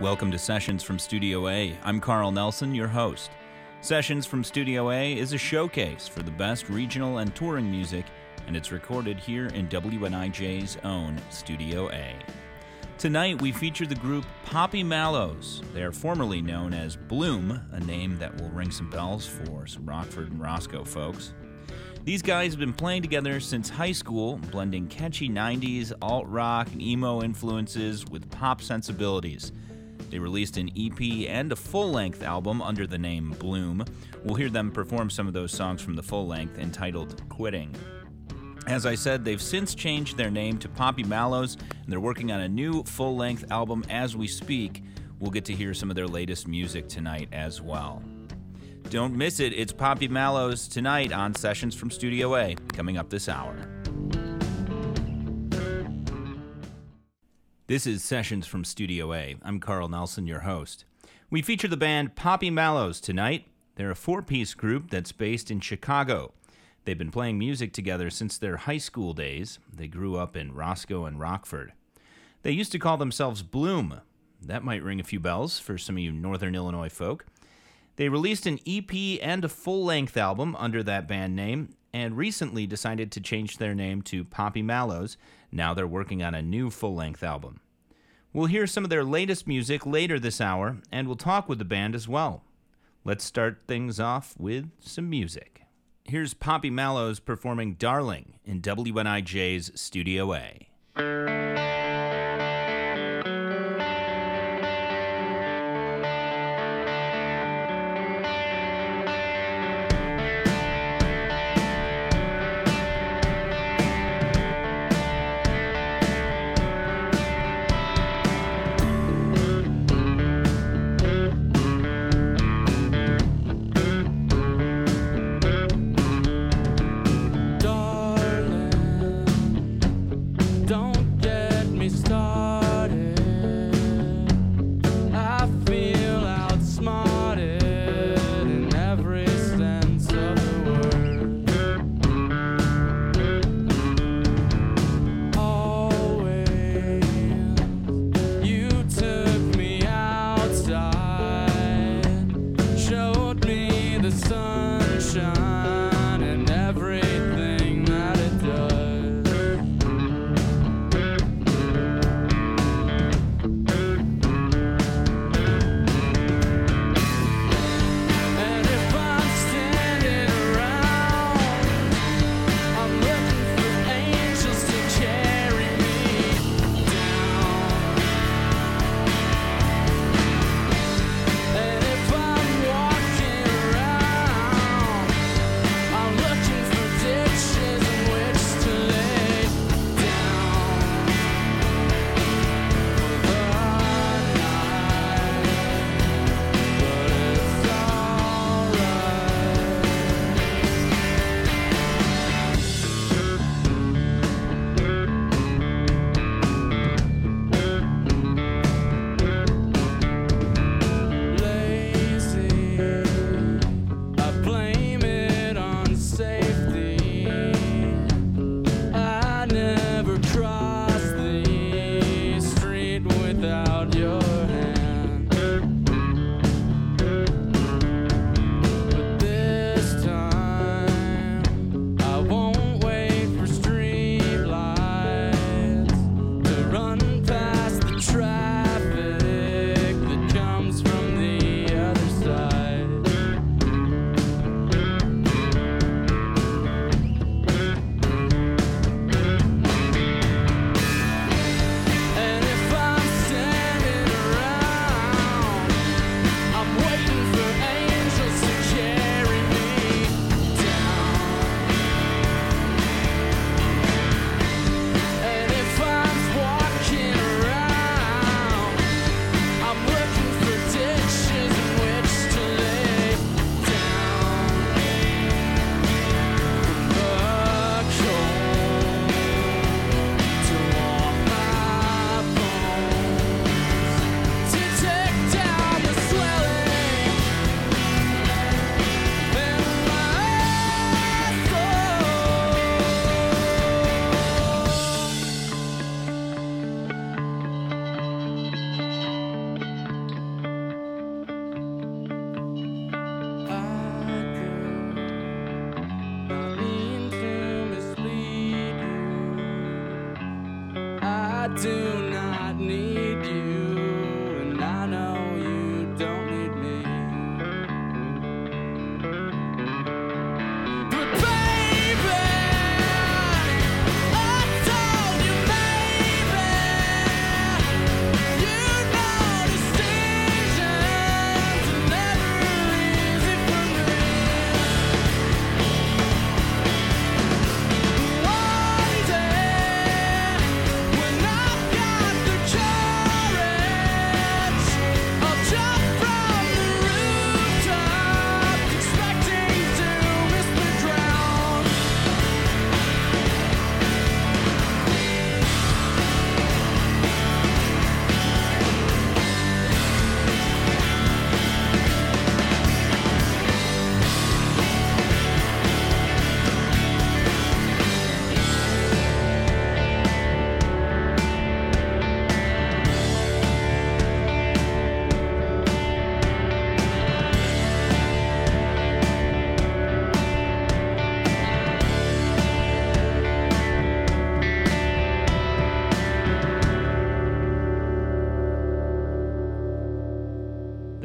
Welcome to Sessions from Studio A. I'm Carl Nelson, your host. Sessions from Studio A is a showcase for the best regional and touring music, and it's recorded here in WNIJ's own Studio A. Tonight we feature the group Poppy Mallows. They are formerly known as Bloom, a name that will ring some bells for some Rockford and Roscoe folks. These guys have been playing together since high school, blending catchy 90s, alt rock, and emo influences with pop sensibilities. They released an EP and a full length album under the name Bloom. We'll hear them perform some of those songs from the full length entitled Quitting. As I said, they've since changed their name to Poppy Mallows, and they're working on a new full length album as we speak. We'll get to hear some of their latest music tonight as well. Don't miss it, it's Poppy Mallows tonight on Sessions from Studio A, coming up this hour. This is Sessions from Studio A. I'm Carl Nelson, your host. We feature the band Poppy Mallows tonight. They're a four piece group that's based in Chicago. They've been playing music together since their high school days. They grew up in Roscoe and Rockford. They used to call themselves Bloom. That might ring a few bells for some of you Northern Illinois folk. They released an EP and a full length album under that band name, and recently decided to change their name to Poppy Mallows now they're working on a new full length album. We'll hear some of their latest music later this hour, and we'll talk with the band as well. Let's start things off with some music. Here's Poppy Mallows performing Darling in WNIJ's Studio A.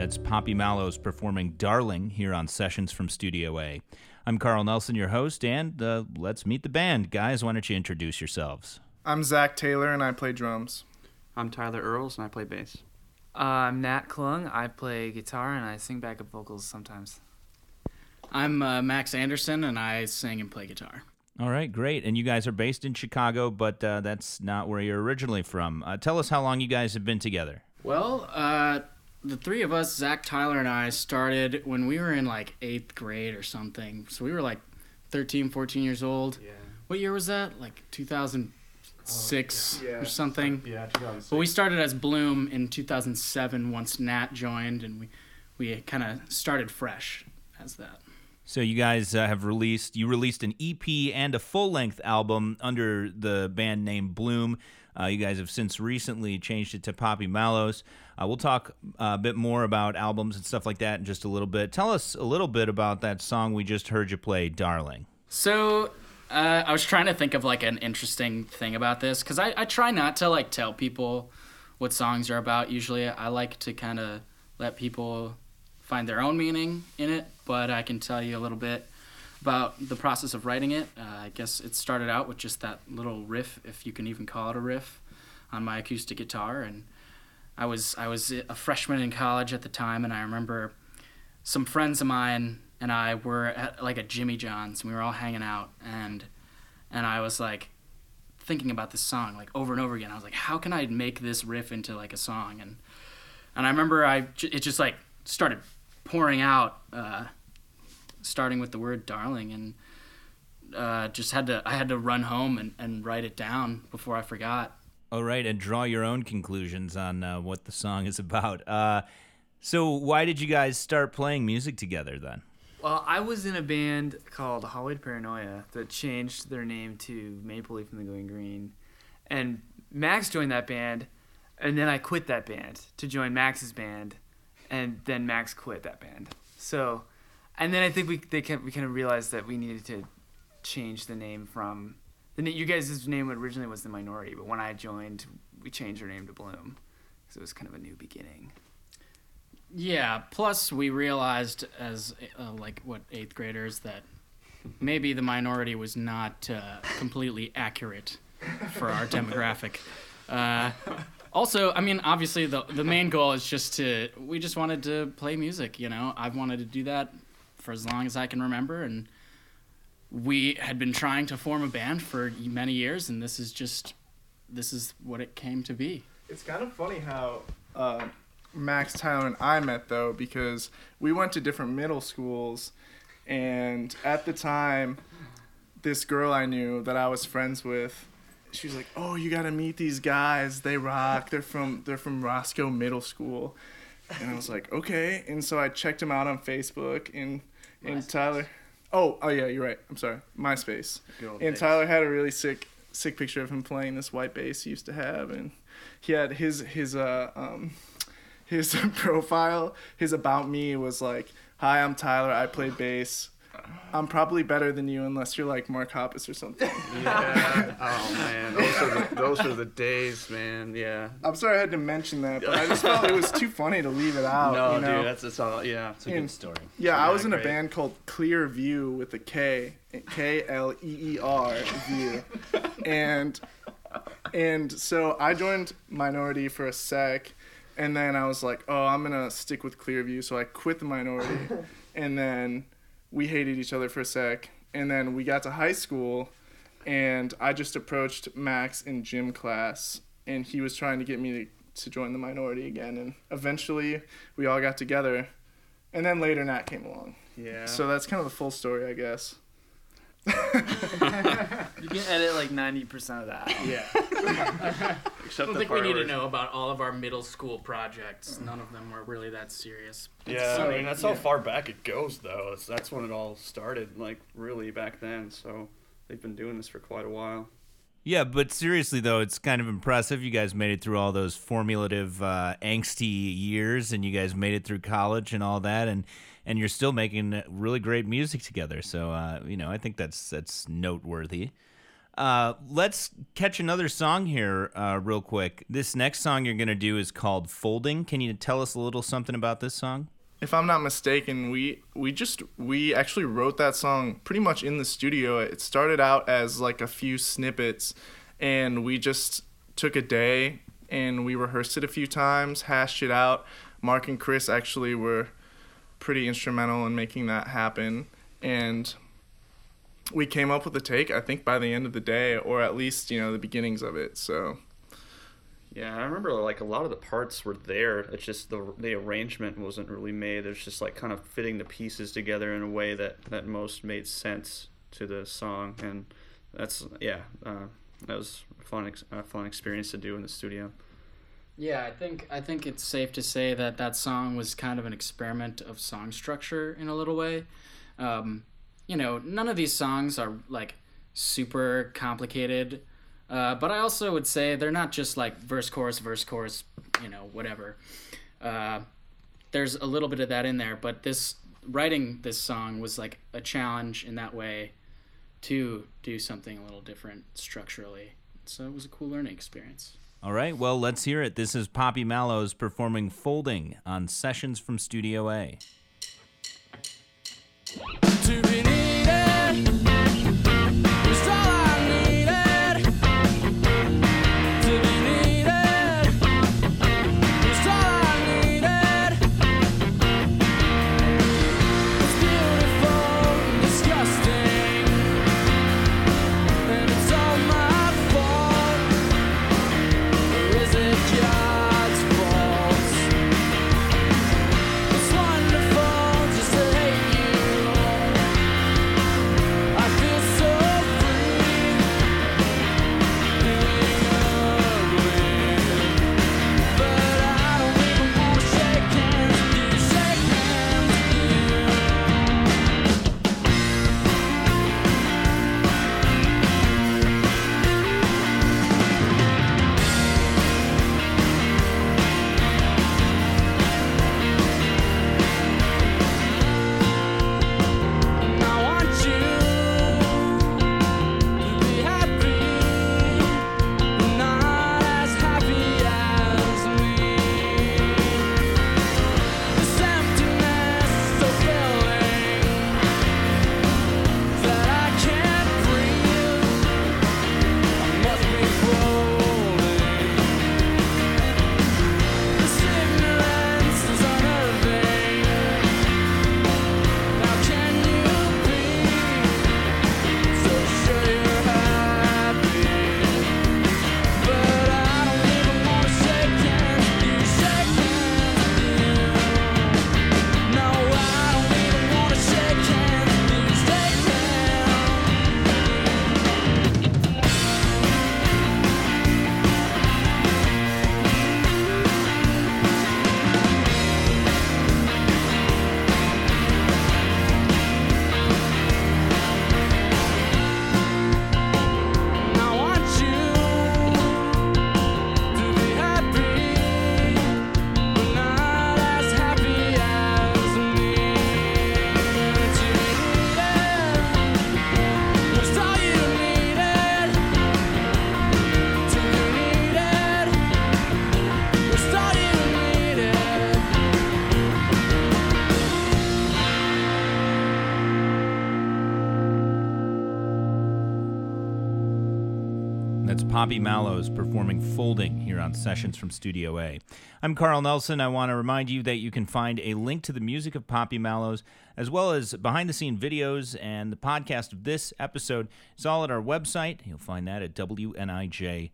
That's Poppy Mallows performing Darling here on Sessions from Studio A. I'm Carl Nelson, your host, and uh, let's meet the band. Guys, why don't you introduce yourselves? I'm Zach Taylor and I play drums. I'm Tyler Earls and I play bass. Uh, I'm Nat Klung. I play guitar and I sing backup vocals sometimes. I'm uh, Max Anderson, and I sing and play guitar. All right, great. And you guys are based in Chicago, but uh, that's not where you're originally from. Uh, tell us how long you guys have been together. Well, uh, the three of us, Zach, Tyler, and I, started when we were in like eighth grade or something. So we were like 13, 14 years old. Yeah. What year was that? Like 2006 Yeah. or something. Yeah, 2006. But we started as Bloom in 2007 once Nat joined, and we, we kind of started fresh as that. So you guys uh, have released you released an EP and a full length album under the band name Bloom. Uh, you guys have since recently changed it to Poppy Mallows. Uh, we'll talk uh, a bit more about albums and stuff like that in just a little bit. Tell us a little bit about that song we just heard you play, "Darling." So uh, I was trying to think of like an interesting thing about this because I, I try not to like tell people what songs are about. Usually I like to kind of let people find their own meaning in it, but I can tell you a little bit about the process of writing it. Uh, I guess it started out with just that little riff, if you can even call it a riff, on my acoustic guitar, and I was I was a freshman in college at the time, and I remember some friends of mine and I were at like a Jimmy John's, and we were all hanging out, and and I was like thinking about this song like over and over again. I was like, how can I make this riff into like a song? And and I remember I it just like started pouring out, uh, starting with the word darling, and uh, just had to I had to run home and, and write it down before I forgot. All right, and draw your own conclusions on uh, what the song is about. Uh, so, why did you guys start playing music together then? Well, I was in a band called Hollywood Paranoia that changed their name to Maple Leaf and the Going Green. And Max joined that band, and then I quit that band to join Max's band, and then Max quit that band. So, and then I think we they kind we kind of realized that we needed to change the name from the you guys' name originally was the Minority, but when I joined, we changed our name to Bloom because it was kind of a new beginning. Yeah. Plus, we realized as uh, like what eighth graders that maybe the minority was not uh, completely accurate for our demographic. Uh, also, I mean, obviously, the the main goal is just to we just wanted to play music. You know, I've wanted to do that for as long as I can remember, and we had been trying to form a band for many years, and this is just this is what it came to be. It's kind of funny how uh, Max, Tyler, and I met though because we went to different middle schools, and at the time, this girl I knew that I was friends with, she was like, "Oh, you gotta meet these guys. They rock. They're from they're from Roscoe Middle School," and I was like, "Okay." And so I checked them out on Facebook, and and Tyler, oh oh yeah, you're right. I'm sorry, MySpace. And Tyler had a really sick sick picture of him playing this white bass he used to have, and he had his his uh um his profile his about me was like, "Hi, I'm Tyler. I play bass. I'm probably better than you unless you're like Mark Hoppus or something. Yeah. Oh man, those are the, those are the days, man. Yeah. I'm sorry I had to mention that, but I just felt it was too funny to leave it out. no, you know? dude, that's that's all. Yeah. It's a And- good story. Yeah, I Yeah, was in a band called Clear View with a K, K L E E R View, and and so I joined Minority for a sec, and then I was like, oh, I'm gonna stick with Clear View, so I quit the Minority, and then we hated each other for a sec, and then we got to high school, and I just approached Max in gym class, and he was trying to get me to, to join the Minority again, and eventually we all got together. And then later Nat came along. Yeah. So that's kind of the full story, I guess. You can edit like 90% of that. Yeah. I don't the think we need to know about all of our middle school projects. None of them were really that serious. Yeah, So, I mean that's yeah. how far back it goes, though. That's, that's when it all started, like really back then. So they've been doing this for quite a while. Yeah, but seriously though, it's kind of impressive. You guys made it through all those formulative, uh, angsty years, and you guys made it through college and all that, and and you're still making really great music together. So uh, you know, I think that's that's noteworthy. Uh, let's catch another song here, uh, real quick. This next song you're gonna do is called "Folding." Can you tell us a little something about this song? If I'm not mistaken, we we just we actually wrote that song pretty much in the studio. It started out as like a few snippets and we just took a day and we rehearsed it a few times, hashed it out. Mark and Chris actually were pretty instrumental in making that happen and we came up with a take I think by the end of the day or at least, you know, the beginnings of it. So Yeah, I remember like a lot of the parts were there. It's just the the arrangement wasn't really made. It's just like kind of fitting the pieces together in a way that that most made sense to the song, and that's yeah, uh, that was a fun ex- a fun experience to do in the studio. Yeah, I think I think it's safe to say that that song was kind of an experiment of song structure in a little way. Um, you know, none of these songs are like super complicated, uh, but I also would say they're not just like verse chorus verse chorus, you know, whatever. Uh, there's a little bit of that in there, but this writing this song was like a challenge in that way to do something a little different structurally. So it was a cool learning experience. All right, well, let's hear it. This is Poppy Mallows performing "Folding" on Sessions from Studio A. To be needed Mallows performing Folding here on Sessions from Studio A. I'm Carl Nelson. I want to remind you that you can find a link to the music of Poppy Mallows, as well as behind the scene videos and the podcast of this episode. It's all at our website. You'll find that at wnij.org.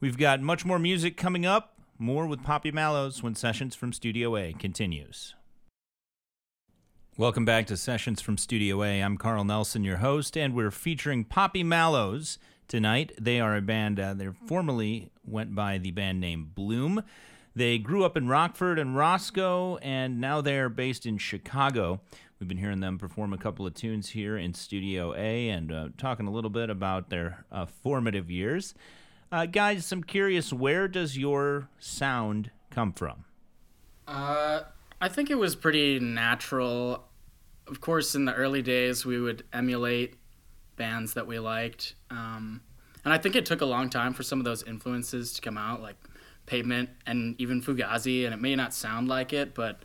We've got much more music coming up, more with Poppy Mallows when Sessions from Studio A continues. Welcome back to Sessions from Studio A. I'm Carl Nelson, your host, and we're featuring Poppy Mallows tonight. They are a band, uh, they formerly went by the band name Bloom. They grew up in Rockford and Roscoe, and now they're based in Chicago. We've been hearing them perform a couple of tunes here in Studio A and uh, talking a little bit about their uh, formative years. Uh, guys, I'm curious, where does your sound come from? Uh, I think it was pretty natural. Of course, in the early days, we would emulate bands that we liked. Um, and I think it took a long time for some of those influences to come out, like Pavement and even Fugazi. And it may not sound like it, but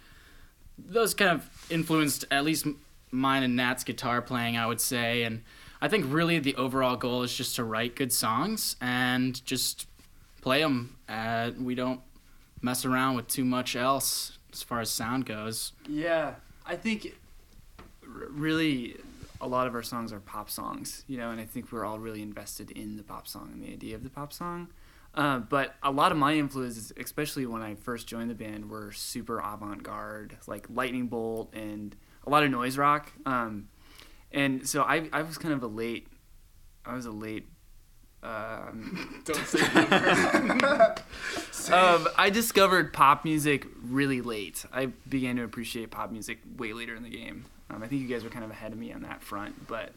those kind of influenced at least mine and Nat's guitar playing, I would say. And I think really the overall goal is just to write good songs and just play them. Uh, we don't mess around with too much else as far as sound goes. Yeah, I think really a lot of our songs are pop songs, you know, and I think we're all really invested in the pop song and the idea of the pop song. Uh, but a lot of my influences, especially when I first joined the band, were super avant garde, like Lightning Bolt and a lot of noise rock. Um, and so I, I was kind of a late, I was a late. Um, don't say um, I discovered pop music really late. I began to appreciate pop music way later in the game. Um, I think you guys were kind of ahead of me on that front, but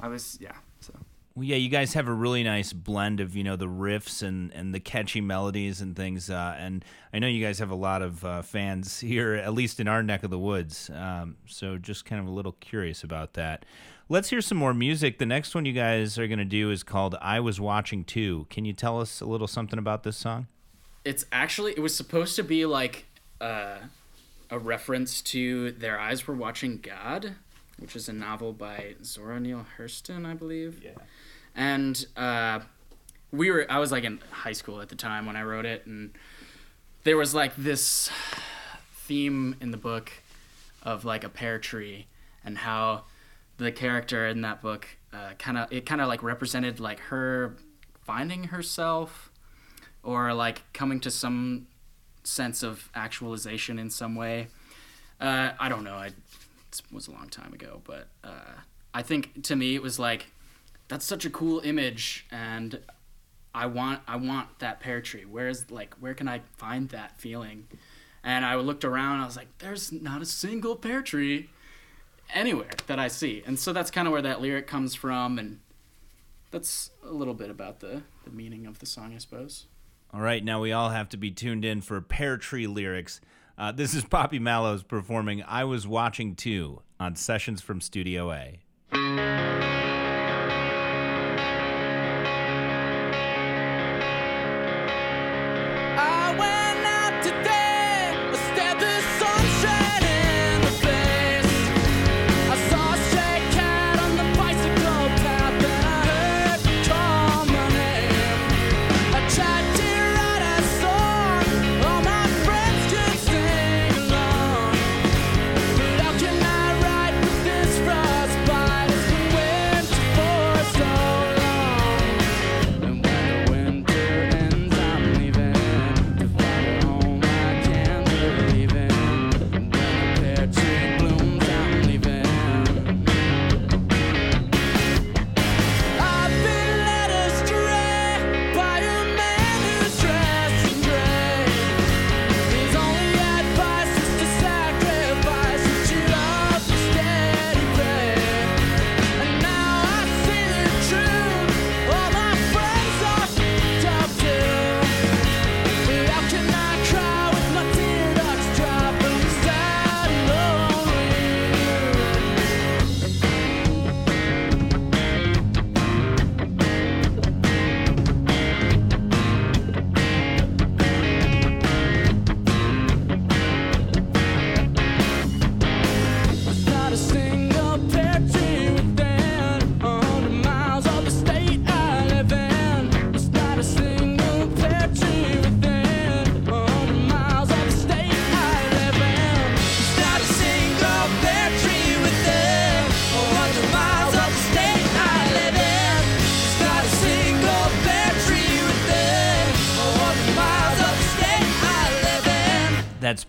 I was yeah. So Well, yeah, you guys have a really nice blend of you know the riffs and, and the catchy melodies and things. Uh, and I know you guys have a lot of uh, fans here, at least in our neck of the woods. Um, so just kind of a little curious about that. Let's hear some more music. The next one you guys are going to do is called "I Was Watching Too." Can you tell us a little something about this song? It's actually it was supposed to be like uh, a reference to "Their Eyes Were Watching God," which is a novel by Zora Neale Hurston, I believe. Yeah. And uh, we were I was like in high school at the time when I wrote it, and there was like this theme in the book of like a pear tree and how the character in that book uh, kind of it kind of like represented like her finding herself or like coming to some sense of actualization in some way. Uh, I don't know. I it was a long time ago, but uh, I think to me it was like that's such a cool image, and I want I want that pear tree. Where's like where can I find that feeling? And I looked around. I was like, there's not a single pear tree anywhere that I see, and so that's kind of where that lyric comes from, and that's a little bit about the the meaning of the song, I suppose. All right, now we all have to be tuned in for Pear Tree lyrics. Uh, this is Poppy Mallows performing "I Was Watching Too" on Sessions from Studio A.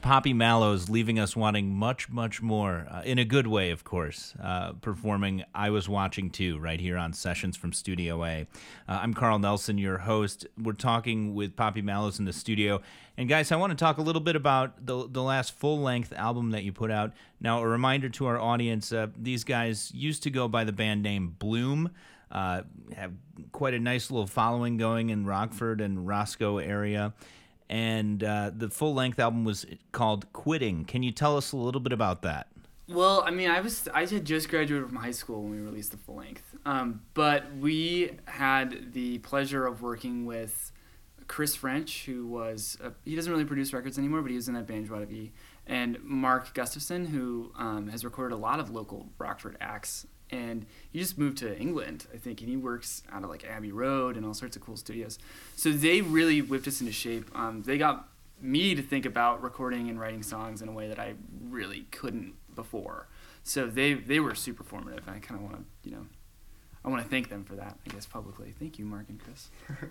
Poppy Mallows leaving us wanting much, much more, uh, in a good way, of course, uh, performing I Was Watching Too right here on Sessions from Studio A. Uh, I'm Carl Nelson, your host. We're talking with Poppy Mallows in the studio. And guys, I want to talk a little bit about the, the last full length album that you put out. Now, a reminder to our audience uh, these guys used to go by the band name Bloom. Uh, have quite a nice little following going in Rockford and Roscoe area and uh, the full length album was called Quitting. Can you tell us a little bit about that? Well, I mean, I was I had just graduated from high school when we released the full length, um, but we had the pleasure of working with Chris French, who was a, he doesn't really produce records anymore, but he was in that band Joie de Vie, and Mark Gustafson, who um, has recorded a lot of local Rockford acts and he just moved to England, I think, and he works out of like Abbey Road and all sorts of cool studios. So they really whipped us into shape. Um, they got me to think about recording and writing songs in a way that I really couldn't before. So they they were super formative. and I kind of want to, you know, I want to thank them for that. I guess publicly. Thank you, Mark and Chris.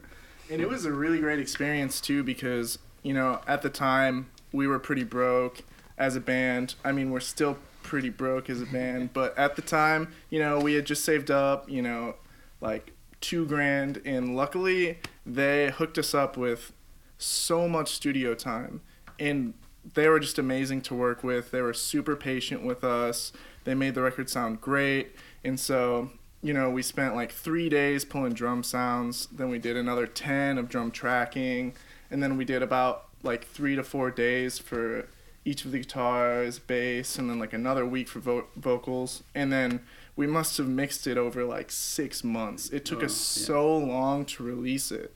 And it was a really great experience too because, you know, at the time we were pretty broke as a band. I mean, we're still pretty broke as a band, but at the time, you know, we had just saved up, you know, like two grand, and luckily they hooked us up with so much studio time, and they were just amazing to work with. They were super patient with us. They made the record sound great, and so you know, we spent like three days pulling drum sounds. Then we did another 10 of drum tracking. And then we did about like three to four days for each of the guitars, bass, and then like another week for vo- vocals. And then we must have mixed it over like six months. It took Oh, us yeah. so long to release it.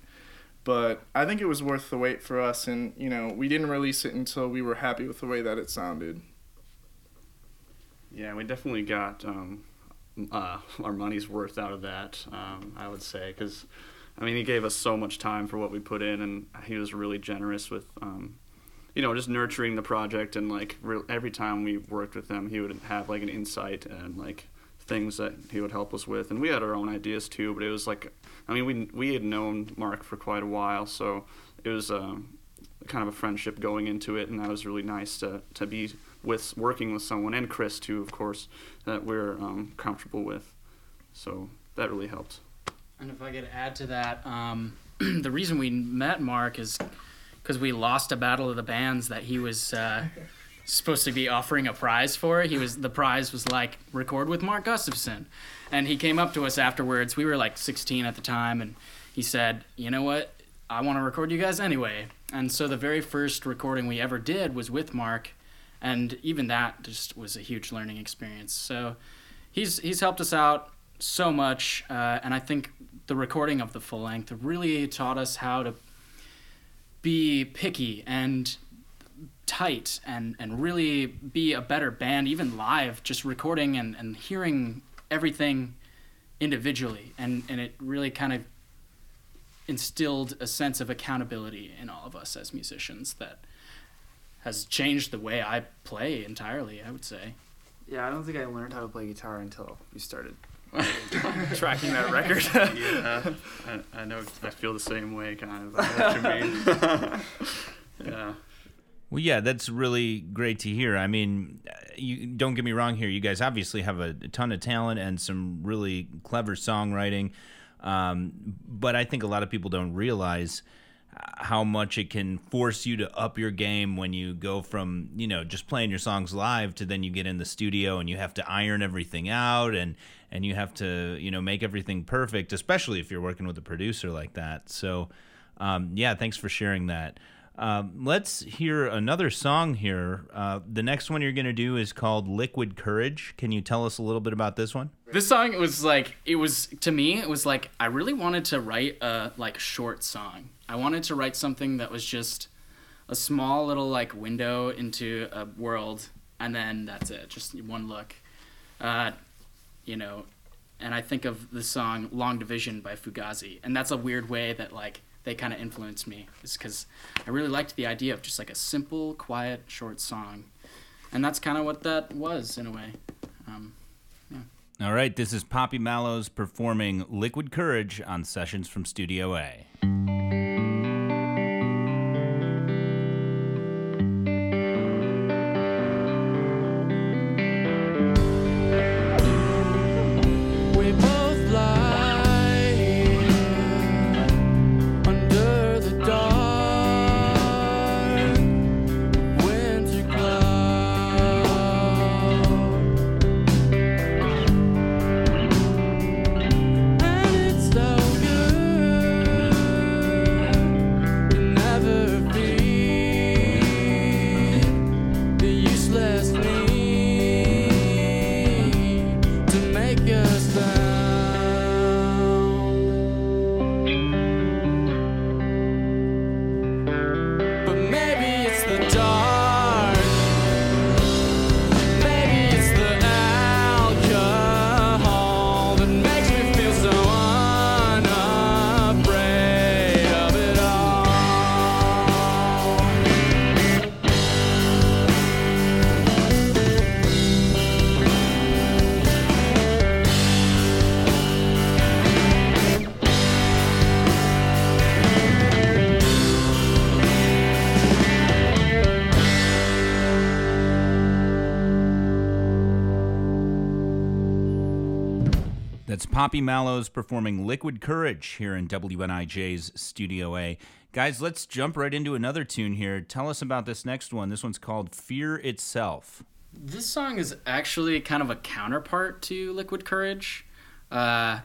But I think it was worth the wait for us. And, you know, we didn't release it until we were happy with the way that it sounded. Yeah, we definitely got um, uh, our money's worth out of that. Um, I would say because, I mean, he gave us so much time for what we put in, and he was really generous with, um, you know, just nurturing the project. And like re- every time we worked with him, he would have like an insight and like things that he would help us with. And we had our own ideas too, but it was like, I mean, we we had known Mark for quite a while, so it was. Um, kind of a friendship going into it, and that was really nice to, to be with working with someone and Chris too, of course, that we're um, comfortable with. So that really helped. And if I could add to that, um, the reason we met Mark is because we lost a battle of the bands that he was uh, supposed to be offering a prize for. He was the prize was like record with Mark Gustafson, and he came up to us afterwards. We were like 16 at the time, and he said, "You know what? I want to record you guys anyway." And so the very first recording we ever did was with Mark, and even that just was a huge learning experience. So he's he's helped us out so much, uh, and I think the recording of the full length really taught us how to be picky and tight and, and really be a better band, even live, just recording and, and hearing everything individually. And, and it really kind of instilled a sense of accountability in all of us as musicians that has changed the way I play entirely, I would say. Yeah, I don't think I learned how to play guitar until we started tracking that record. yeah, I, I know. I feel the same way, kind of. I know what you mean. yeah. Well, yeah, that's really great to hear. I mean, you don't get me wrong here. You guys obviously have a ton of talent and some really clever songwriting, um, but I think a lot of people don't realize how much it can force you to up your game when you go from you know just playing your songs live to then you get in the studio and you have to iron everything out and and you have to you know make everything perfect especially if you're working with a producer like that. So um, yeah thanks for sharing that. Um, let's hear another song here. Uh, the next one you're going to do is called liquid courage. Can you tell us a little bit about this one? This song was like it was to me it was like I really wanted to write a like short song. I wanted to write something that was just a small little like window into a world and then that's it, just one look. Uh, you know, and I think of the song Long Division by Fugazi and that's a weird way that like they kind of influenced me is cuz I really liked the idea of just like a simple, quiet, short song. And that's kind of what that was in a way. Um, all right this is poppy mallows performing liquid courage on sessions from studio a Poppy Mallows performing Liquid Courage here in WNIJ's Studio A. Guys, let's jump right into another tune here. Tell us about this next one. This one's called Fear Itself. This song is actually kind of a counterpart to Liquid Courage. Uh,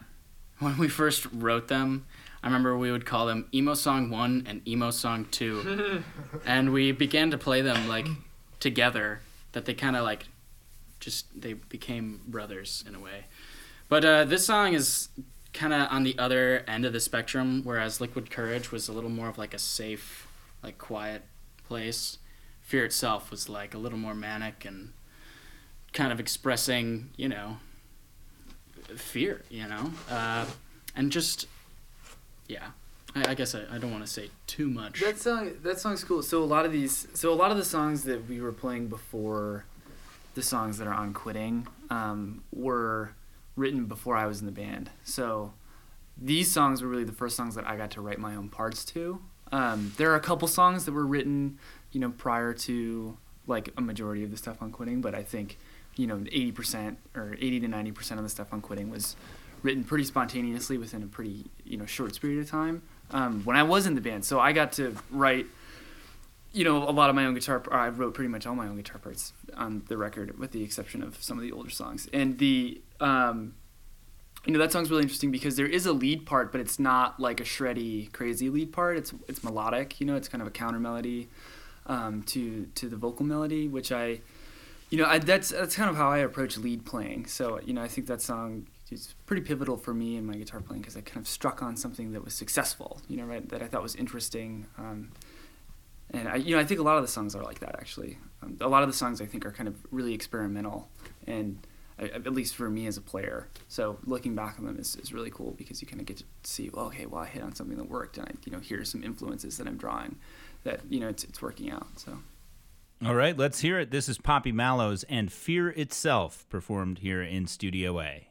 when we first wrote them, I remember we would call them Emo Song 1 and Emo Song 2. and we began to play them like together, that they kind of like just they became brothers in a way. But uh, this song is kind of on the other end of the spectrum, whereas Liquid Courage was a little more of like a safe, like quiet place. Fear itself was like a little more manic and kind of expressing, you know, fear, you know, uh, and just, yeah. I, guess I, I don't want to say too much. That song, that song's cool. So a lot of these, so a lot of the songs that we were playing before, the songs that are on Quitting, um, were written before I was in the band. So these songs were really the first songs that I got to write my own parts to. Um, there are a couple songs that were written, you know, prior to like a majority of the stuff on Quitting, but I think, you know, 80% or 80 to 90% of the stuff on Quitting was written pretty spontaneously within a pretty, you know, short period of time. Um, when I was in the band, so I got to write you know, a lot of my own guitar. I wrote pretty much all my own guitar parts on the record, with the exception of some of the older songs. And the, um, you know, that song's really interesting because there is a lead part, but it's not like a shreddy, crazy lead part. It's it's melodic. You know, it's kind of a counter melody um, to to the vocal melody, which I, you know, I, that's that's kind of how I approach lead playing. So you know, I think that song is pretty pivotal for me in my guitar playing because I kind of struck on something that was successful. You know, right? That I thought was interesting. Um, and I, you know, I think a lot of the songs are like that. Actually, um, a lot of the songs I think are kind of really experimental, and at least for me as a player. So looking back on them is, is really cool because you kind of get to see, well, okay, well, I hit on something that worked, and I, you know, here's some influences that I'm drawing, that you know, it's it's working out. So. All right, let's hear it. This is Poppy Mallows and Fear Itself, performed here in Studio A.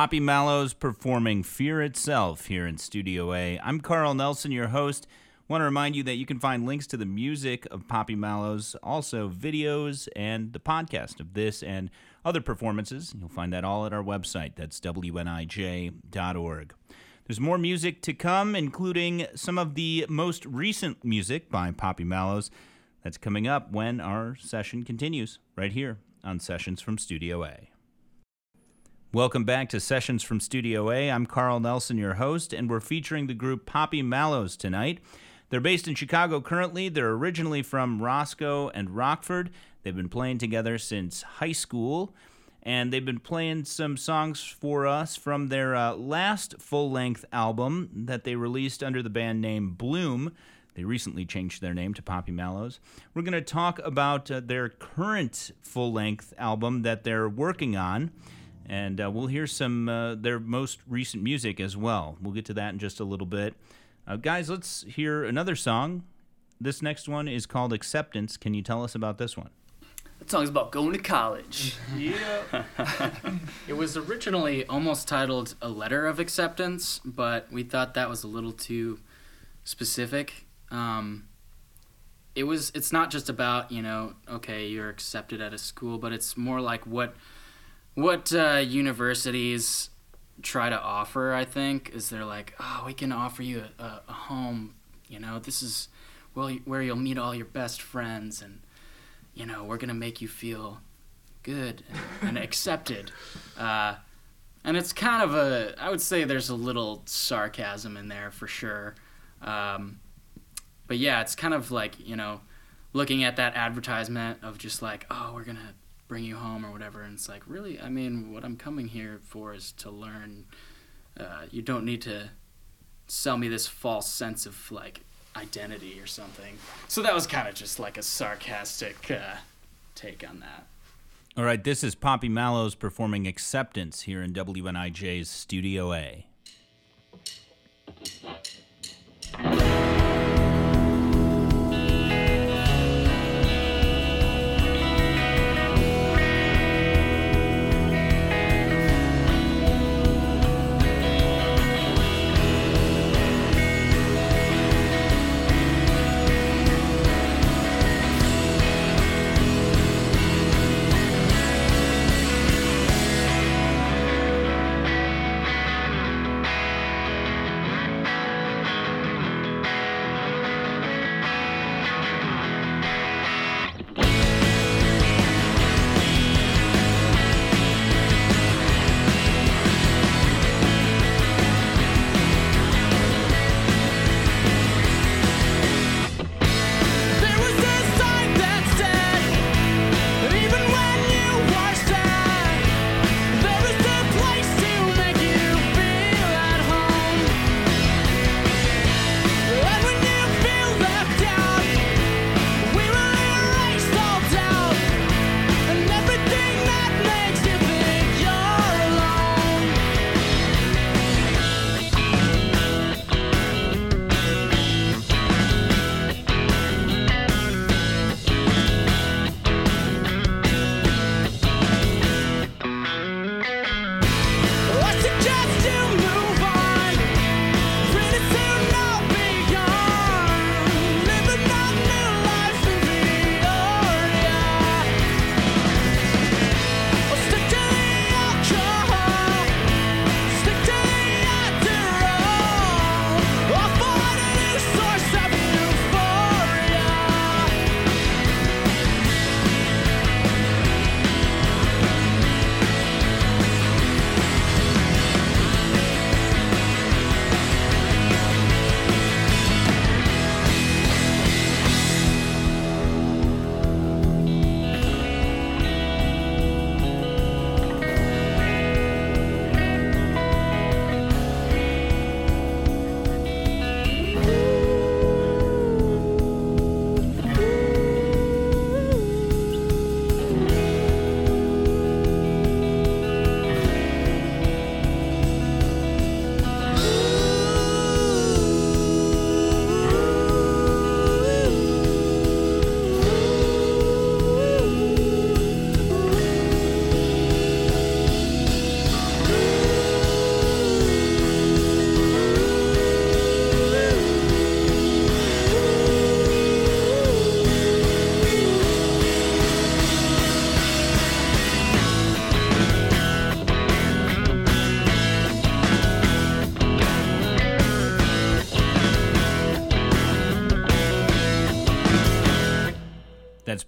Poppy Mallows performing Fear Itself here in Studio A. I'm Carl Nelson, your host. Want to remind you that you can find links to the music of Poppy Mallows, also videos and the podcast of this and other performances. You'll find that all at our website. That's WNIJ.org. There's more music to come, including some of the most recent music by Poppy Mallows. That's coming up when our session continues, right here on Sessions from Studio A. Welcome back to Sessions from Studio A. I'm Carl Nelson, your host, and we're featuring the group Poppy Mallows tonight. They're based in Chicago currently. They're originally from Roscoe and Rockford. They've been playing together since high school, and they've been playing some songs for us from their uh, last full length album that they released under the band name Bloom. They recently changed their name to Poppy Mallows. We're going to talk about uh, their current full length album that they're working on and uh, we'll hear some uh, their most recent music as well. We'll get to that in just a little bit. Uh, guys, let's hear another song. This next one is called Acceptance. Can you tell us about this one? That song's about going to college. Yeah. It was originally almost titled A Letter of Acceptance, but we thought that was a little too specific. Um, it was it's not just about, you know, okay, you're accepted at a school, but it's more like what what uh, universities try to offer, I think, is they're like, oh, we can offer you a, a, home, you know, this is well where you'll meet all your best friends and you know, we're gonna make you feel good and, and accepted. Uh, and it's kind of a, I would say there's a little sarcasm in there for sure. Um, but yeah, it's kind of like, you know, looking at that advertisement of just like, oh, we're gonna bring you home or whatever. And it's like, really, I mean, what I'm coming here for is to learn. Uh, you don't need to sell me this false sense of like identity or something. So that was kind of just like a sarcastic uh, take on that. All right, this is Poppy Mallows performing Acceptance here in WNIJ's Studio A.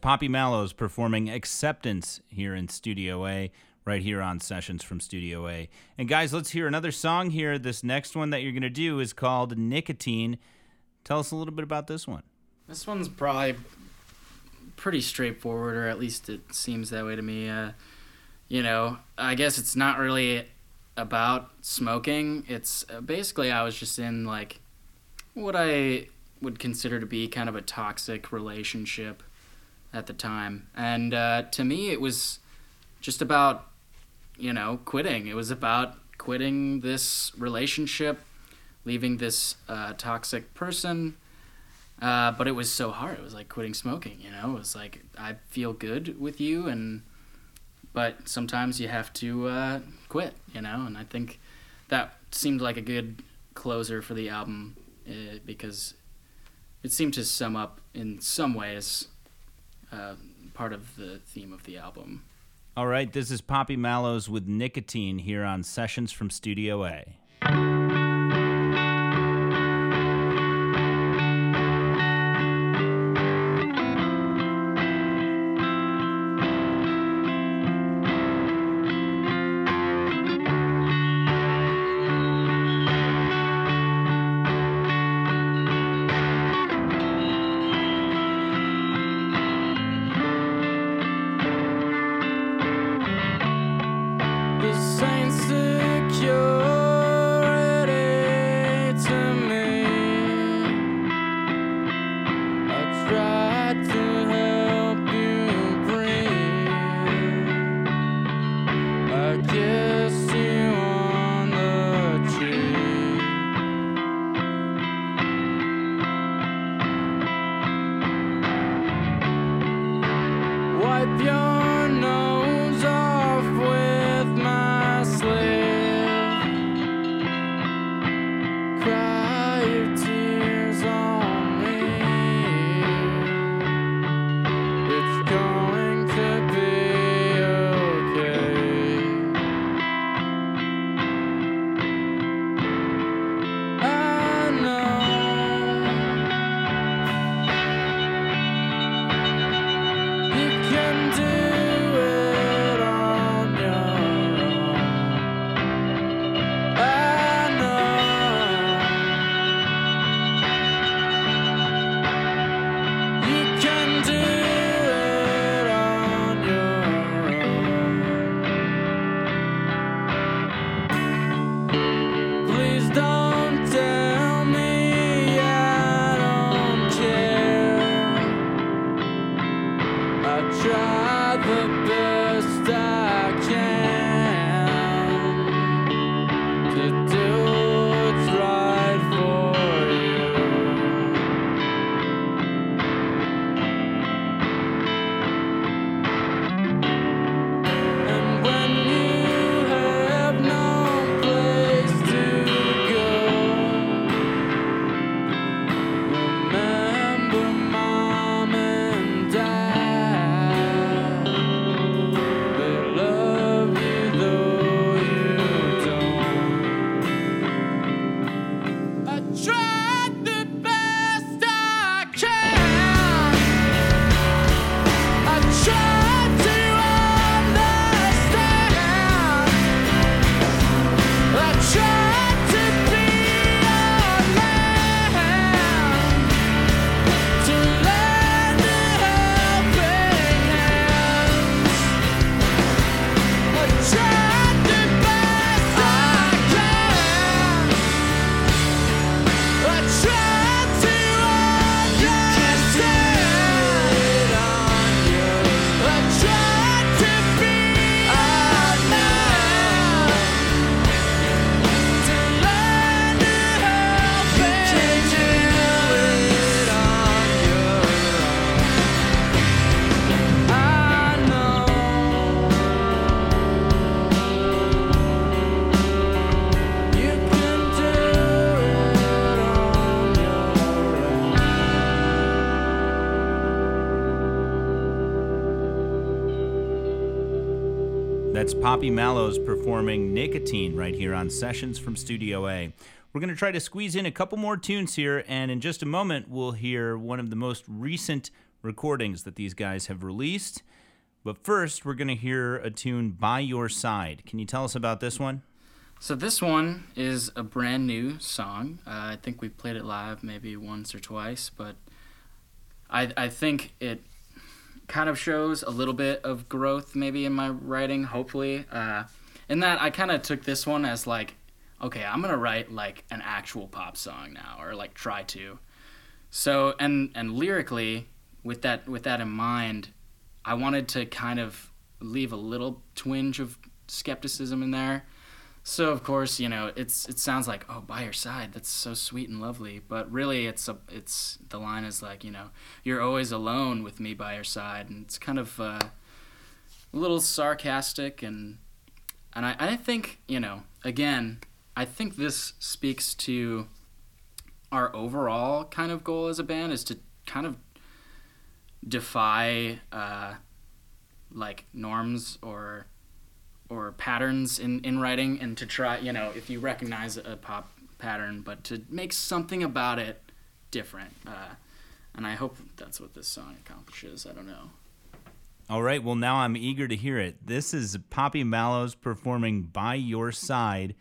Poppy Mallows performing Acceptance here in Studio A, right here on Sessions from Studio A. And guys, let's hear another song here. This next one that you're going to do is called Nicotine. Tell us a little bit about this one. This one's probably pretty straightforward, or at least it seems that way to me. Uh, you know, I guess it's not really about smoking. It's uh, basically I was just in like what I would consider to be kind of a toxic relationship at the time, and uh, to me it was just about you know quitting. It was about quitting this relationship, leaving this uh, toxic person. Uh, but it was so hard. It was like quitting smoking. You know, it was like I feel good with you, and but sometimes you have to uh, quit. You know, and I think that seemed like a good closer for the album uh, because it seemed to sum up in some ways uh, part of the theme of the album. All right, this is Poppy Mallows with Nicotine here on Sessions from Studio A. Cry Poppy Mallows performing Nicotine right here on Sessions from Studio A. We're going to try to squeeze in a couple more tunes here, and in just a moment, we'll hear one of the most recent recordings that these guys have released. But first, we're going to hear a tune By Your Side. Can you tell us about this one? So this one is a brand new song. Uh, I think we played it live maybe once or twice, but I I think it kind of shows a little bit of growth maybe in my writing. Hopefully, uh, in that I kind of took this one as like, okay, I'm gonna write like an actual pop song now, or like try to. So and and lyrically, with that with that in mind, I wanted to kind of leave a little twinge of skepticism in there. So of course, you know, it's it sounds like oh, by your side, that's so sweet and lovely, but really, it's a it's the line is like you know, you're always alone with me by your side, and it's kind of uh, a little sarcastic and and I, I think you know again, I think this speaks to our overall kind of goal as a band is to kind of defy uh, like norms or or patterns in, in writing and to try you know if you recognize a pop pattern but to make something about it different uh, and i hope that's what this song accomplishes i don't know All right, well, now I'm eager to hear it. This is Poppy Mallows performing By Your Side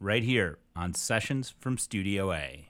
right here on Sessions from Studio A.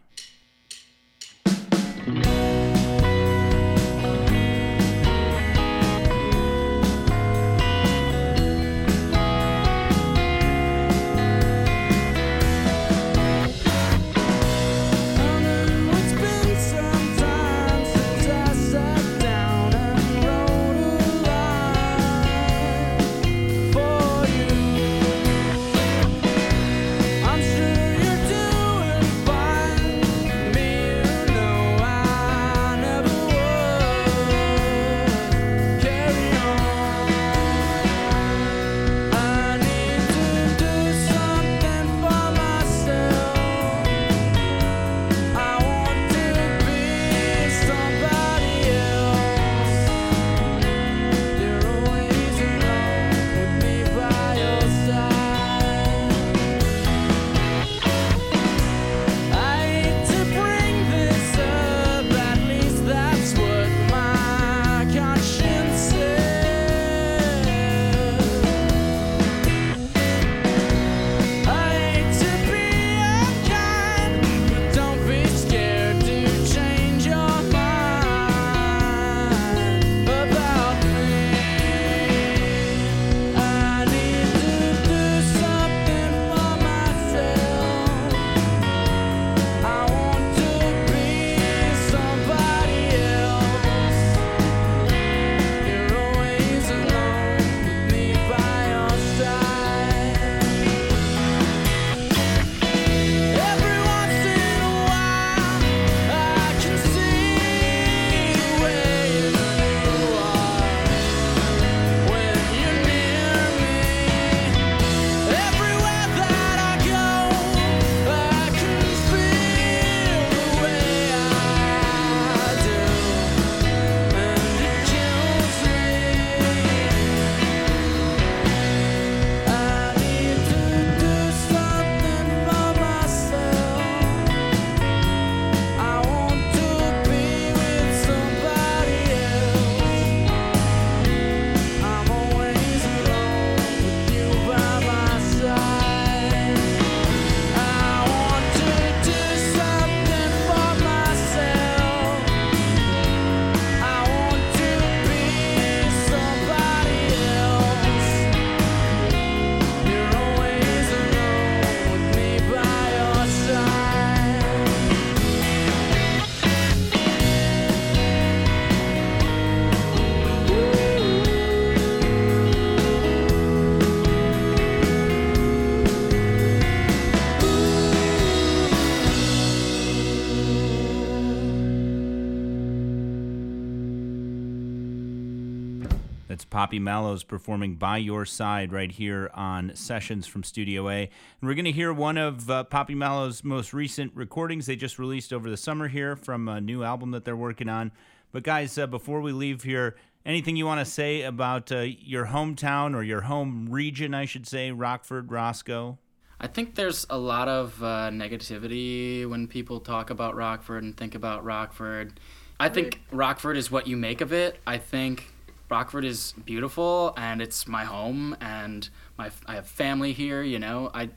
Poppy Mallows performing By Your Side right here on Sessions from Studio A. And we're going to hear one of uh, Poppy Mallows' most recent recordings they just released over the summer here from a new album that they're working on. But, guys, uh, before we leave here, anything you want to say about uh, your hometown or your home region, I should say, Rockford, Roscoe? I think there's a lot of uh, negativity when people talk about Rockford and think about Rockford. I think Rockford is what you make of it. I think Rockford is beautiful and it's my home and my I have family here, you know. I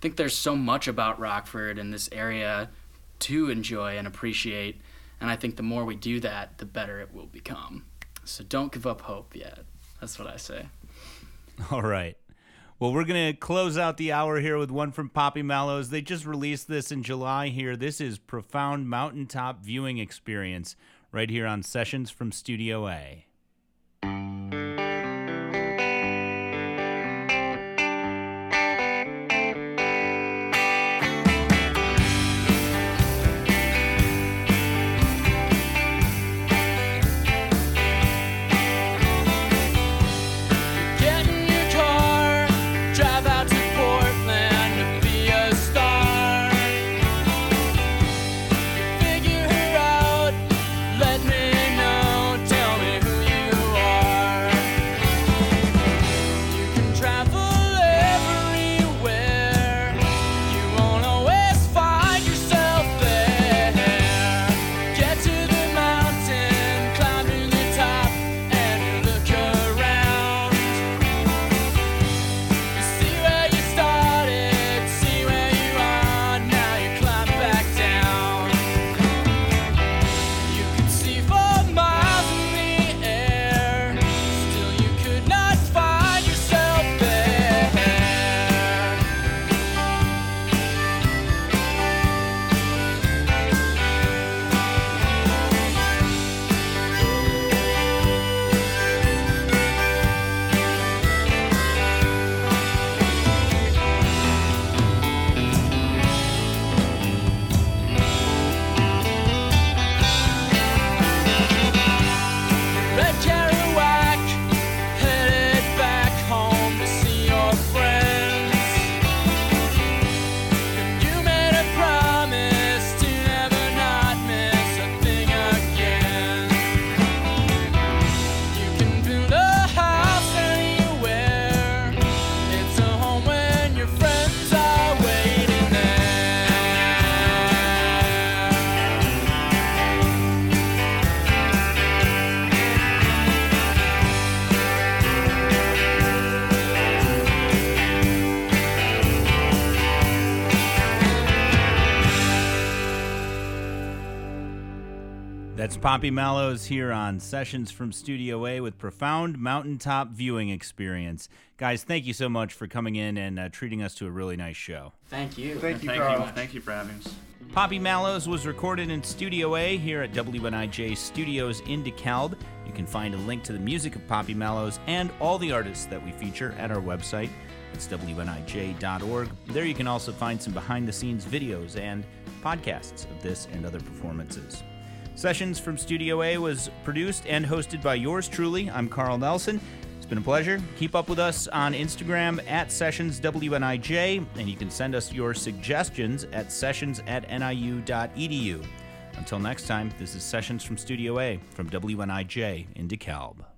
think there's so much about Rockford and this area to enjoy and appreciate and I think the more we do that, the better it will become. So don't give up hope yet. That's what I say. All right. Well, we're going to close out the hour here with one from Poppy Mallows. They just released this in July here. This is Profound Mountaintop Viewing Experience right here on Sessions from Studio A. Poppy Mallows here on Sessions from Studio A with Profound Mountaintop Viewing Experience. Guys, thank you so much for coming in and uh, treating us to a really nice show. Thank you. Thank you, Thank Carl. you. Thank you for having us. Poppy Mallows was recorded in Studio A here at WNIJ Studios in DeKalb. You can find a link to the music of Poppy Mallows and all the artists that we feature at our website. It's WNIJ.org. There you can also find some behind the scenes videos and podcasts of this and other performances. Sessions from Studio A was produced and hosted by yours truly. I'm Carl Nelson. It's been a pleasure. Keep up with us on Instagram at SessionsWNIJ, and you can send us your suggestions at sessions at niu.edu. Until next time, this is Sessions from Studio A from WNIJ in DeKalb.